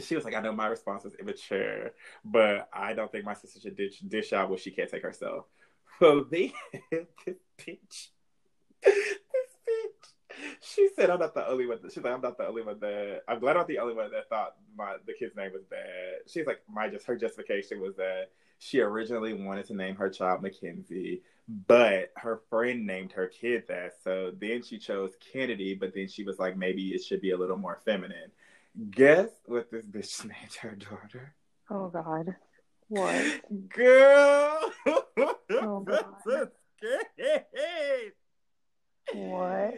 she was like, I know my response was immature, but I don't think my sister should dish, dish out what she can't take herself. [LAUGHS] So then this bitch, she said, "I'm not the only one." She's like, "I'm not the only one that." I'm glad I'm not the only one that thought my the kid's name was bad. She's like, my just her justification was that she originally wanted to name her child Mackenzie, but her friend named her kid that. So then she chose Kennedy, but then she was like, maybe it should be a little more feminine. Guess what this bitch [LAUGHS] named her daughter?
Oh God. What?
Girl.
Oh, [LAUGHS] God.
That's.
What?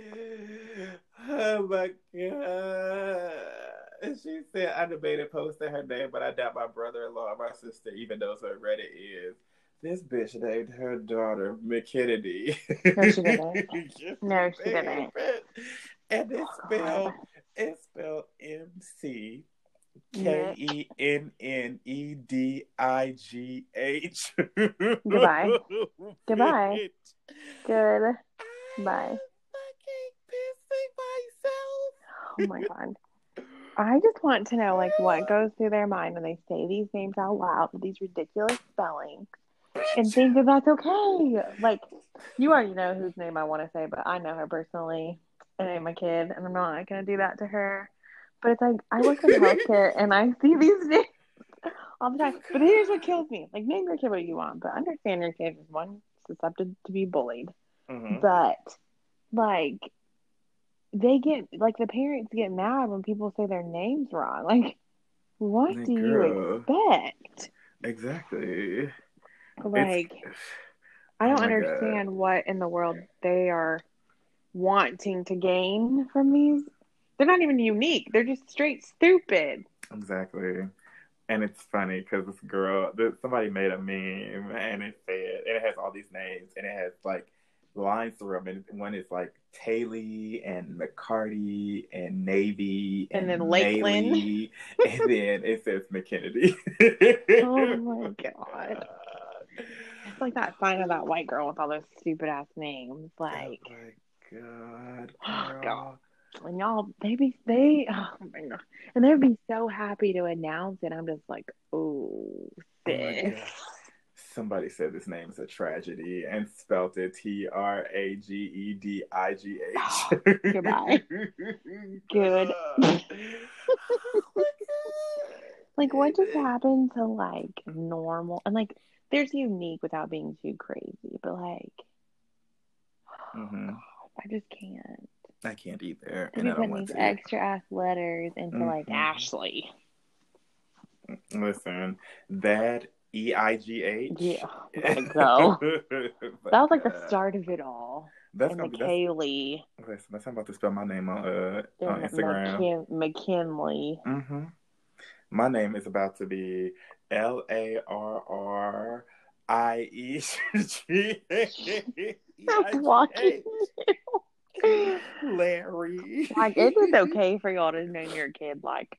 Oh my god. She said I debated posting her name, but I doubt my brother in law or my sister even knows what Reddit is. This bitch named her daughter McKennedy.
No, she didn't. [LAUGHS] No, she didn't.
And it's
Oh,
spelled
God.
It's spelled M C K E N N E D I G H.
Goodbye. Goodbye. [LAUGHS] Good. Bye. Oh my God. I just want to know like what goes through their mind when they say these names out loud with these ridiculous spellings and think that that's okay. Like you already know whose name I want to say, but I know her personally and I'm a kid and I'm not gonna do that to her. But it's like I work in healthcare and I see these [LAUGHS] names all the time. But here's what kills me: like name your kid what you want, but understand your kid is one susceptible to be bullied,
Mhm.
but like they get like the parents get mad when people say their names wrong. Like, what
Like,
do you expect?
Exactly.
Like,
It's-
I don't
oh my God.
understand what in the world they are wanting to gain from these. They're not even unique. They're just straight stupid.
Exactly. And it's funny because this girl, th- somebody made a meme and it said, and it has all these names and it has like lines through them. And one is like Taylor and McCarty and Navy
And then Lakeland. [LAUGHS]
And then it says McKennedy.
Oh my God. [LAUGHS] It's like that sign of that white girl with all those stupid ass names. Like,
oh my god,
Oh. [GASPS] God. and y'all, they be they, [LAUGHS] oh my god, and they'd be so happy to announce it. I'm just like, oh,
Oh
sis.
God. Somebody said this name is a tragedy and spelt it T R A G E D I G H. [GASPS]
Goodbye. [LAUGHS] Good. [LAUGHS] like, what just happened to like normal? And like, there's unique without being too crazy, but like,
hmm [SIGHS]
I just can't.
I can't either, and
be
I don't want
these
to.
extra ass letters into like
Mhm.
Ashley.
Listen, that E I G H.
Yeah, [LAUGHS] go. That was like the start of it all.
That's
and
gonna
the
be. That's, listen, that's I'm about to spell my name on uh on Instagram.
McKin- McKinley.
hmm My name is about to be L A R R I E G
Stop [LAUGHS] walking. [LAUGHS]
Larry.
Like, is it [LAUGHS] okay for y'all to name your kid like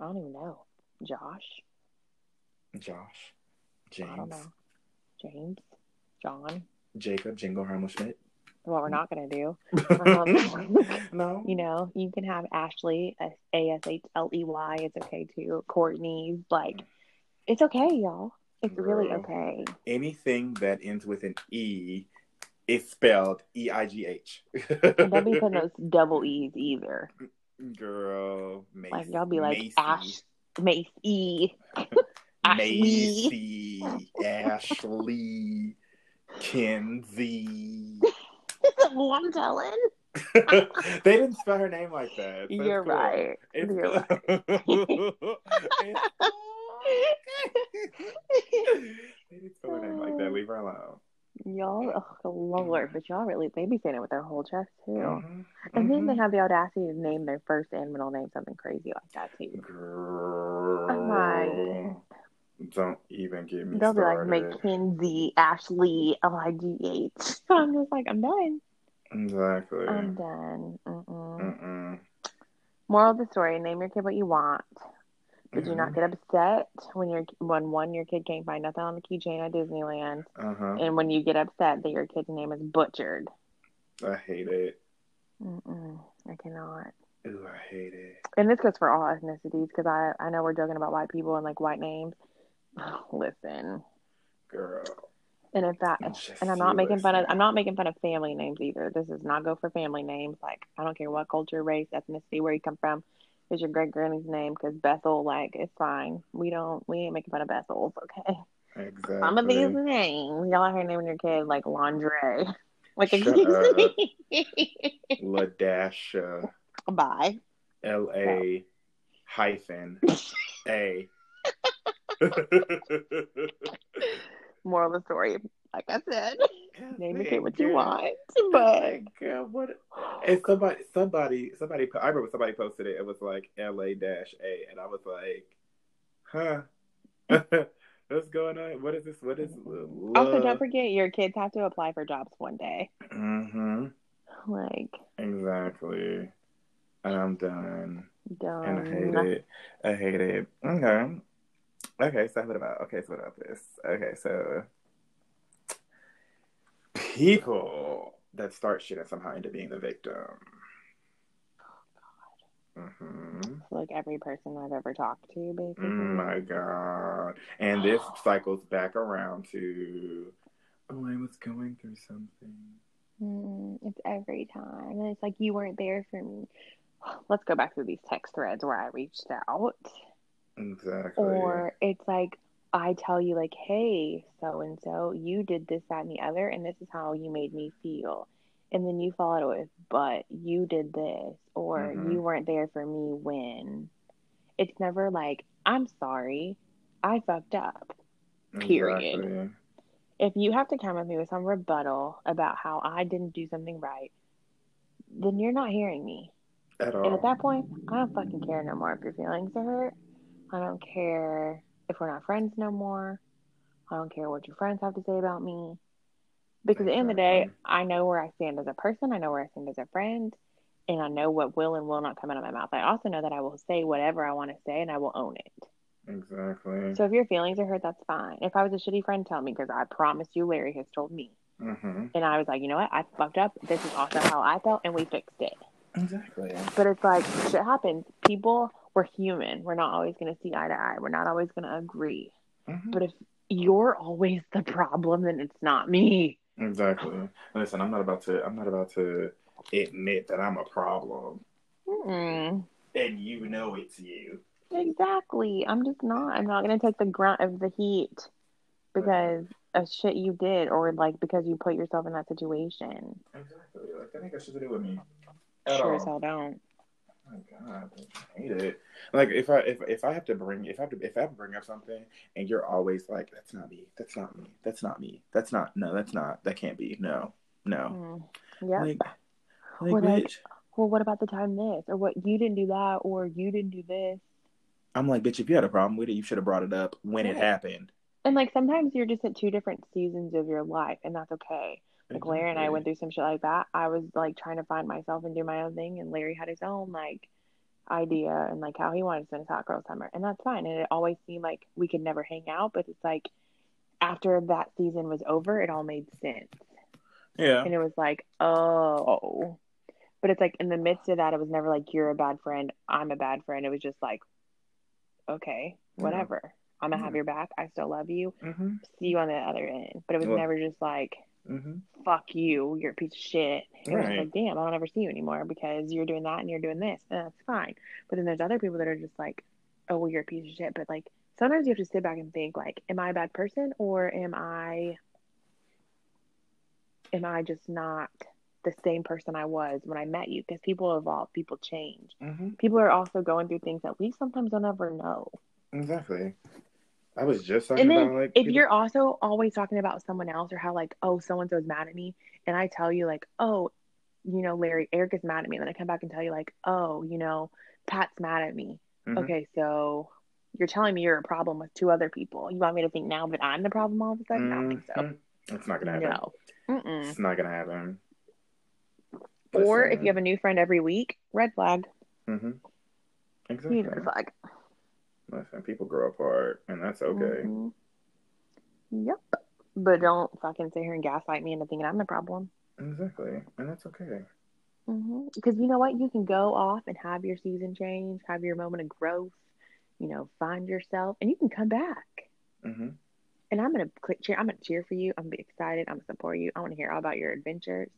I don't even know, Josh?
Josh.
I don't
James.
know, James, John.
Jacob Jingleheimer Schmidt.
what we're not gonna do. [LAUGHS] Um,
no.
you know, you can have Ashley, A S H L E Y. It's okay too. Courtney's like, it's okay, y'all. It's really okay.
Anything that ends with an E is spelled E I G H.
Don't be putting those double E's either.
Girl, Macy,
Like y'all be like
Macy,
Ash, Mace. [LAUGHS] Ashley.
Macy, Ashley, Kenzie. [LAUGHS]
well, I'm telling. [LAUGHS]
they didn't spell her name like that. so
You're
cool.
right.
It's
You're
It's- they didn't spell her name like that. Leave her alone.
Y'all, oh Lord, but y'all really they be saying it with their whole chest too.
Mhm,
And then they
mhm.
have the audacity to name their first and middle name something crazy like that too.
Girl.
like-
Don't even get me
They'll be like. Mackenzie, Ashley, L I G H. [LAUGHS] I'm just like, I'm done.
Exactly.
I'm done. Mm-mm.
Mm-mm.
Moral of the story: Name your kid what you want. Did you
Mm-hmm.
not get upset when your when one your kid can't find nothing on the keychain at Disneyland,
Uh-huh.
and when you get upset that your kid's name is butchered?
I hate it.
Mm-mm, I cannot.
Ooh, I hate it.
And this goes for all ethnicities because I I know we're joking about white people and like white names. [SIGHS] Listen,
Girl.
and if that and I'm not making fun of. I'm not making fun of family names either. This does not go for family names. Like I don't care what culture, race, ethnicity, where you come from. Is your great granny's name? Because Bethel, like, it's fine. We don't we ain't making fun of Bethels, okay?
Exactly.
Some of these names, y'all out here naming your kid like lingerie. [LAUGHS] Like,
Shut
excuse [LAUGHS] me.
Ladasha.
Bye.
L A hyphen A. [LAUGHS]
Moral of the story, like I said, name it what you want. But
girl, what? And somebody, somebody, somebody. I remember somebody posted it. It was like L A dash A, and I was like, huh. [LAUGHS] What's going on? What is this? What is
also, don't forget your kids have to apply for jobs one day.
Mm-hmm.
Like,
Exactly. And I'm done.
don't.
And I hate it. I hate it. Okay. Okay, so what about okay, so what about this? Okay, so people that start shit and somehow end up being the victim. Mm-hmm.
Like every person I've ever talked to, basically.
Oh my god. And this [SIGHS] cycles back around to oh I was going through something.
Mm, it's every time. And it's like, you weren't there for me. [SIGHS] Let's go back to these text threads where I reached out.
Exactly.
Or it's like, I tell you, like, hey, so and so, you did this, that, and the other, and this is how you made me feel. And then you follow it with, but you did this, or
Mhm.
you weren't there for me when. It's never like, I'm sorry, I fucked up. period.
Exactly.
If you have to come at me with some rebuttal about how I didn't do something right, then you're not hearing me.
At all.
And at that point, I don't fucking care no more if your feelings are hurt. I don't care if we're not friends no more. I don't care what your friends have to say about me. Because at the end of the day, I know where I stand as a person, I know where I stand as a friend, and I know what will and will not come out of my mouth. I also know that I will say whatever I want to say and I will own it.
Exactly.
So if your feelings are hurt, that's fine. If I was a shitty friend, tell me because I promise you, Larry has told me.
mm-hmm.
And I was like, you know what? I fucked up. This is also how I felt, and we fixed it.
Exactly.
But it's like shit happens. People, we're human. We're not always going to see eye to eye. We're not always going to agree.
Mhm.
But if you're always the problem, then it's not me.
Exactly. Listen, I'm not about to. I'm not about to admit that I'm a problem,
Mm-mm.
and you know it's you.
Exactly. I'm just not. I'm not going to take the grunt of the heat because of shit you did, or like because you put yourself in that situation.
Exactly. Like that ain't got shit to do with me. At
Sure
all.
as hell don't.
Oh god, I hate it. Like if I if if I have to bring if I have to if I have to bring up something and you're always like that's not me that's not me that's not me that's not no that's not that can't be no no
Mm. Yep.
like like
Well, like- well, what about the time this, or what you didn't do that, or you didn't do this?
I'm like bitch if you had a problem with it you should have brought it up when it happened.
And like sometimes you're just at two different seasons of your life, and that's okay. Like Larry and I went through some shit like that. I was like trying to find myself and do my own thing, and Larry had his own like idea and like how he wanted to spend his hot girl summer, and that's fine. And it always seemed like we could never hang out, but it's like after that season was over, it all made sense.
Yeah.
and it was like, oh. But it's like in the midst of that, it was never like you're a bad friend, I'm a bad friend. It was just like, okay,
Yeah.
whatever. I'm gonna have your back. I still love you.
Mhm.
See you on the other end. But it was
Well-
never just like,
Mhm.
fuck you, you're a piece of shit. It was
Right.
like, damn, I don't ever see you anymore because you're doing that and you're doing this. And that's fine. But then there's other people that are just like, oh, well, you're a piece of shit. But like, sometimes you have to sit back and think, like, am I a bad person or am I, am I just not the same person I was when I met you? Because people evolve, people change.
Mhm.
People are also going through things that we sometimes don't ever know.
Exactly. I was just talking
And then
about like
if
people-
you're also always talking about someone else or how like oh so and so's mad at me and i tell you like oh you know larry eric is mad at me and then i come back and tell you like oh you know pat's mad at me
Mhm.
okay so you're telling me you're a problem with two other people you want me to think now that i'm the problem all of a sudden i don't think so.
It's not gonna happen.
no Mm-mm.
It's not gonna happen.
or if you have a new friend every week red flag
hmm Exactly.
red flag
Listen, people grow apart, and that's okay.
Mhm. yep but don't fucking sit here and gaslight me into thinking i'm the problem
Exactly, and that's okay.
Because you know what? You can go off and have your season change, have your moment of growth, you know, find yourself, and you can come back.
hmm
And I'm gonna click cheer. I'm gonna cheer for you. I'm gonna be excited. I'm gonna support you. I want to hear all about your adventures.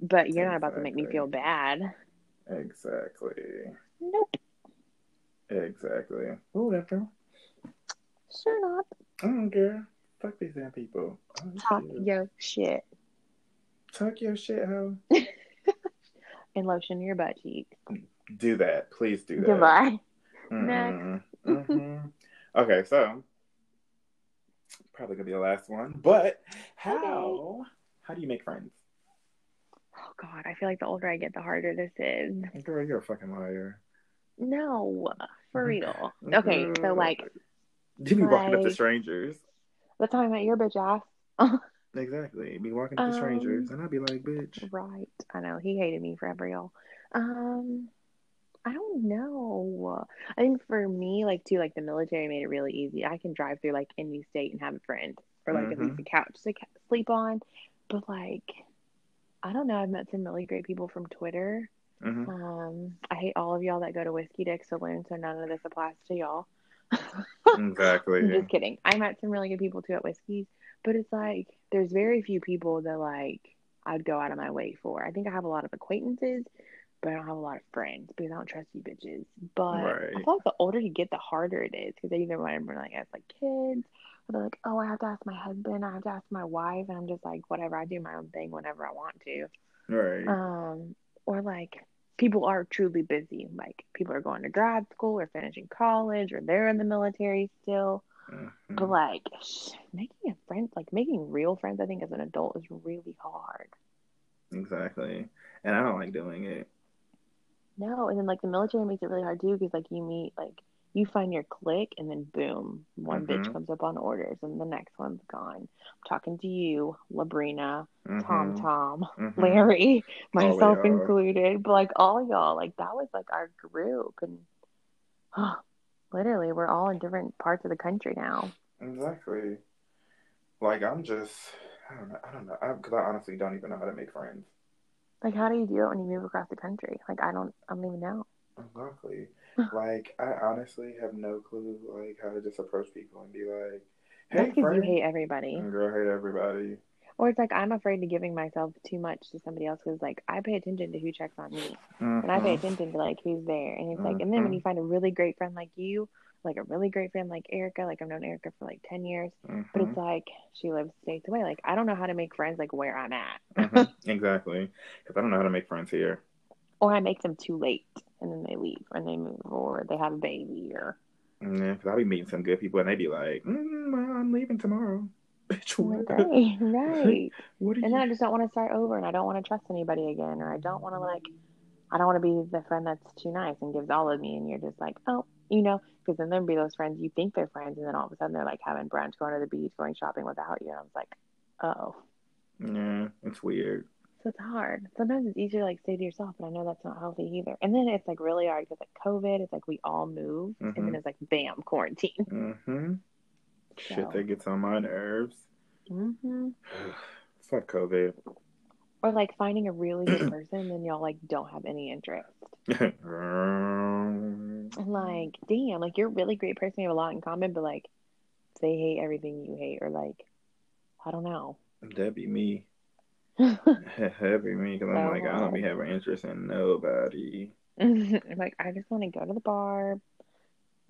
But you're not about to make me feel bad.
Exactly.
Nope,
Exactly. Whatever.
sure not.
I don't care. Fuck these damn people. I don't
Talk
care.
yo shit
Talk your shit, hoe. [LAUGHS]
and lotion your butt cheeks.
Do that. Please do that.
Goodbye.
Mm-mm. Mhm. Okay, so probably gonna be the last one. But how how do you make friends?
Oh God, I feel like the older I get, the harder this is.
Girl, you're a fucking liar.
No, for real. Okay, so like
you be walking up to
like-
strangers.
time I met your bitch ass. [LAUGHS]
Exactly. Be walking up to strangers,
Um,
and I'd be like, bitch.
Right. I know. He hated me forever, y'all. Um, I don't know. I think for me, like too, like the military made it really easy. I can drive through like any state and have a friend or like at
Mhm.
least a couch to ca- sleep on. But like, I don't know. I've met some really great people from Twitter.
Hmm
Um, I hate all of y'all that go to Whiskey Dick Saloon, so none of this applies to y'all. [LAUGHS] I'm
Exactly.
just kidding. I met some really good people too at Whiskey's, but it's like there's very few people that like I'd go out of my way for. I think I have a lot of acquaintances, but I don't have a lot of friends because I don't trust you bitches. But I feel like the older you get, the harder it is because they either want to like ask like kids, or they're like, oh, I have to ask my husband, I have to ask my wife, and I'm just like, whatever. I do my own thing whenever I want to.
Right.
Um, or like people are truly busy. Like people are going to grad school or finishing college or they're in the military still.
Mhm.
But like sh- [SIGHS] making a friend, like making real friends, I think as an adult is really hard.
Exactly. And I don't like doing it.
No, and then like the military makes it really hard too because like you meet like you find your click and then boom, one bitch
Mhm.
comes up on orders and the next one's gone. I'm talking to you, Labrina, Tom
Mhm.
Tom,
Mhm.
Larry, myself included, but like all y'all, like that was like our group, and [GASPS] literally we're all in different parts of the country now.
Exactly. Like I'm just, I don't know, I don't know, because I, honestly don't even know how to make friends.
Like, how do you do it when you move across the country? Like, I don't, I don't even know.
Exactly. [SIGHS] like I honestly have no clue like how to just approach people and be like, "Hey,
because you hate everybody,
And girl, hate everybody.
or it's like I'm afraid to giving myself too much to somebody else because like I pay attention to who checks on me, and I pay
Mhm.
attention to like who's there, and it's like, and then when
Mhm.
you find a really great friend like you, like a really great friend like Erica, like I've known Erica for like ten years, but
Mhm.
it's like she lives states away. Like I don't know how to make friends like where I'm at.
Exactly. Because I don't know how to make friends here.
Or I make them too late and then they leave and they move or they have a baby or
Yeah, because I'll be meeting some good people and they be like, mm, well, I'm leaving tomorrow. [LAUGHS] Bitch, what?
right, right. [LAUGHS]
What
And then I just don't want to start over and I don't want to trust anybody again or I don't want to like I don't want to be the friend that's too nice and gives all of me and you're just like, oh, you know, because then there'll be those friends you think they're friends and then all of a sudden they're like having brunch, going to the beach, going shopping without you. And I was like, oh.
Yeah, it's weird.
So it's hard. Sometimes it's easier to like stay to yourself, but I know that's not healthy either. And then it's like really hard because like COVID, it's like we all move, and then
Mhm.
it's like bam, quarantine.
Mm-hmm. Shit that gets on my nerves.
hmm [SIGHS]
Fuck COVID.
Or like finding a really good [CLEARS THROAT] person and y'all like don't have any interest. [LAUGHS] And like, damn, like you're a really great person, you have a lot in common, but like they hate everything you hate, or like I don't know.
That'd be me. [LAUGHS] That'd me because I'm like I don't be having interest in nobody. [LAUGHS]
Like, I just want to go to the bar,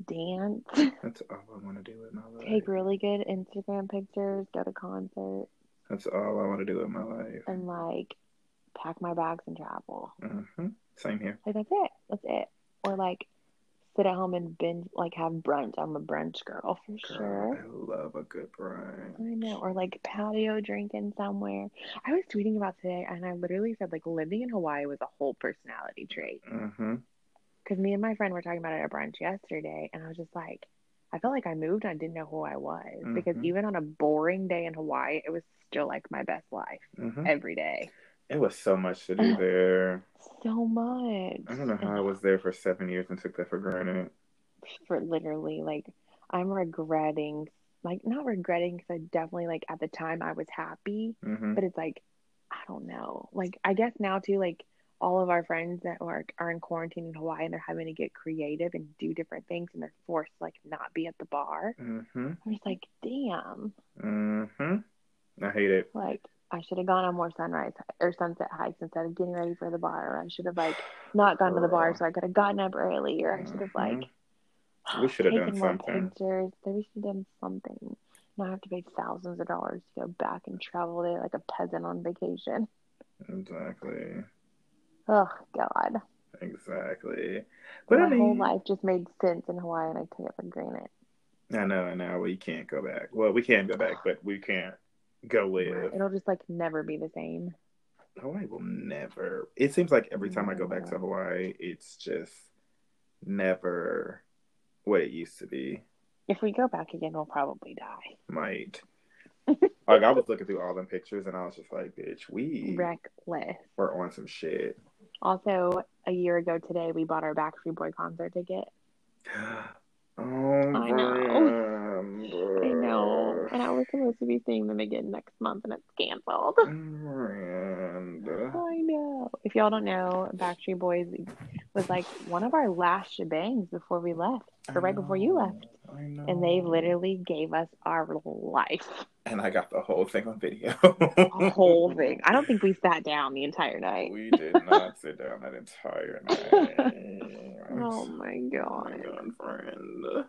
dance, [LAUGHS]
That's all I want to do with my life.
take really good Instagram pictures, go to concerts,
That's all I want to do with my life.
and like pack my bags and travel.
hmm Same here.
Like that's it. That's it. Or like sit at home and binge, like have brunch. I'm a brunch girl for
Girl,
sure.
I love a good brunch.
I know. Or like patio drinking somewhere. I was tweeting about today, and I literally said like living in Hawaii was a whole personality trait.
hmm
Because me and my friend were talking about it at brunch yesterday, and I was just like, I felt like I moved and I didn't know who I was. Because
Mhm.
even on a boring day in Hawaii, it was still like my best life
hmm
every day.
It was so much to do there.
So much.
I don't know how I was there for seven years and took that for granted.
For literally, like, I'm regretting, like, not regretting because I definitely, like, at the time I was happy,
hmm
but it's like, I don't know. Like, I guess now too, like, all of our friends that are, are in quarantine in Hawaii and they're having to get creative and do different things and they're forced to, like, not be at the bar.
hmm
I'm just like, damn.
Mm-hmm. I hate it.
Like, I should have gone on more sunrise or sunset hikes instead of getting ready for the bar. Or I should have, like, not gone to the bar so I could have gotten up early. Or I should have, like,
Mhm. We should have done something.
pictures. We should have done something. Now I have to pay thousands of dollars to go back and travel there like a peasant on vacation.
Exactly.
Oh God.
Exactly. But
My
I mean,
whole life just made sense in Hawaii and I take it for granted.
I know, I know. We can't go back. Well, we can go back, but we can't go live.
It'll just like never be the same.
Hawaii will never. It seems like every time I go back to Hawaii, it's just never what it used to be.
If we go back again, we'll probably die.
Might. [LAUGHS] like I was looking through all them pictures, and I was just like, "Bitch, we
Reckless.
We're on some shit."
Also, a year ago today, we bought our Backstreet Boy concert ticket. [GASPS]
Oh,
I know. I know. And I was supposed to be seeing them again next month and it's canceled.
Miranda.
Uh, I know. If y'all don't know, Backstreet Boys was like one of our last shebangs before we left, or right before you left.
I know.
And they literally gave us our life.
And I got the whole thing on video.
the whole [LAUGHS] thing. I don't think we sat down the entire night.
We did not sit down that entire [LAUGHS] night.
Oh my
Oh
god.
my god, friend.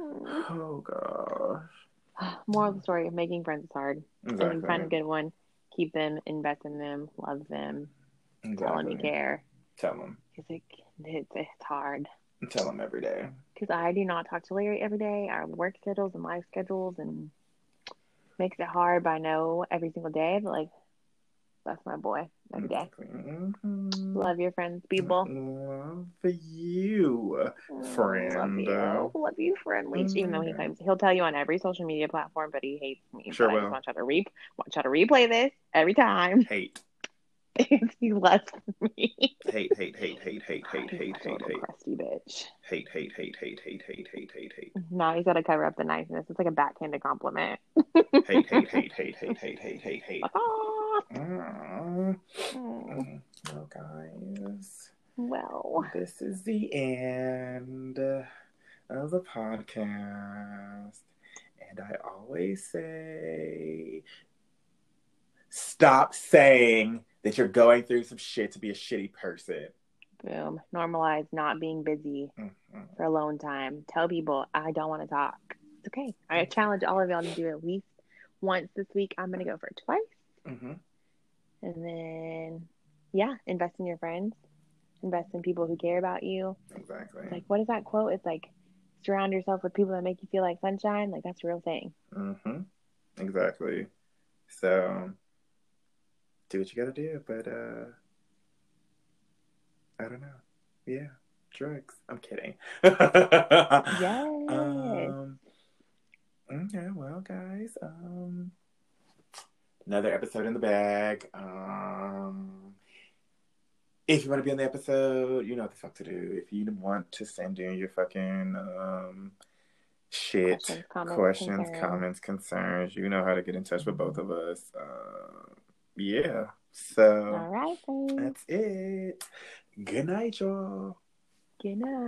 Mm. Oh gosh. [SIGHS]
Moral of the story making friends is hard. So you find a good one, keep them, invest in them, love them, tell them you care.
Tell them.
Because it, it's, it's hard.
Tell them every day.
Because I do not talk to Larry every day. Our work schedules and life schedules and makes it hard. But I know every single day, but like, that's my boy every day.
Mhm.
Love your friends, people.
Love you. Friend.
Love you. Love you, friend Leach. Even though he claims he'll tell you on every social media platform, but he hates me.
Sure
but I
will.
just want y'all to re want y'all to replay this every time.
Hate.
he loves me.
Hate, hate, hate, hate, hate, hate, hate, hate, hate.
crusty bitch.
Hate, hate, hate, hate, hate, hate, hate, hate, hate.
Now he's got to cover up the niceness. It's like a backhanded compliment.
Hate, hate, hate, hate, hate, hate, hate, hate, hate. Mm.
Mm.
Well, guys,
Well,
this is the end of the podcast. And I always say, stop saying that you're going through some shit to be a shitty person.
boom. Normalize not being busy
Mhm.
for alone time. Tell people I don't want to talk. It's okay. I challenge all of y'all to do it at least once this week. I'm gonna go for twice,
Mhm.
And then yeah, invest in your friends, invest in people who care about you.
Exactly.
Like what is that quote? It's like surround yourself with people that make you feel like sunshine. Like that's a real thing.
hmm Exactly. So do what you gotta do, but uh I don't know. Yeah. Drugs. I'm kidding. [LAUGHS]
Yes.
Um Okay, well guys, um another episode in the bag. Um if you want to be on the episode, you know what the fuck to do. If you want to send in your fucking um shit
Questions, comments,
questions,
concerns.
comments, concerns. You know how to get in touch with both of us. Uh, yeah. So
All right, then.
that's it. Good night, y'all.
Good night.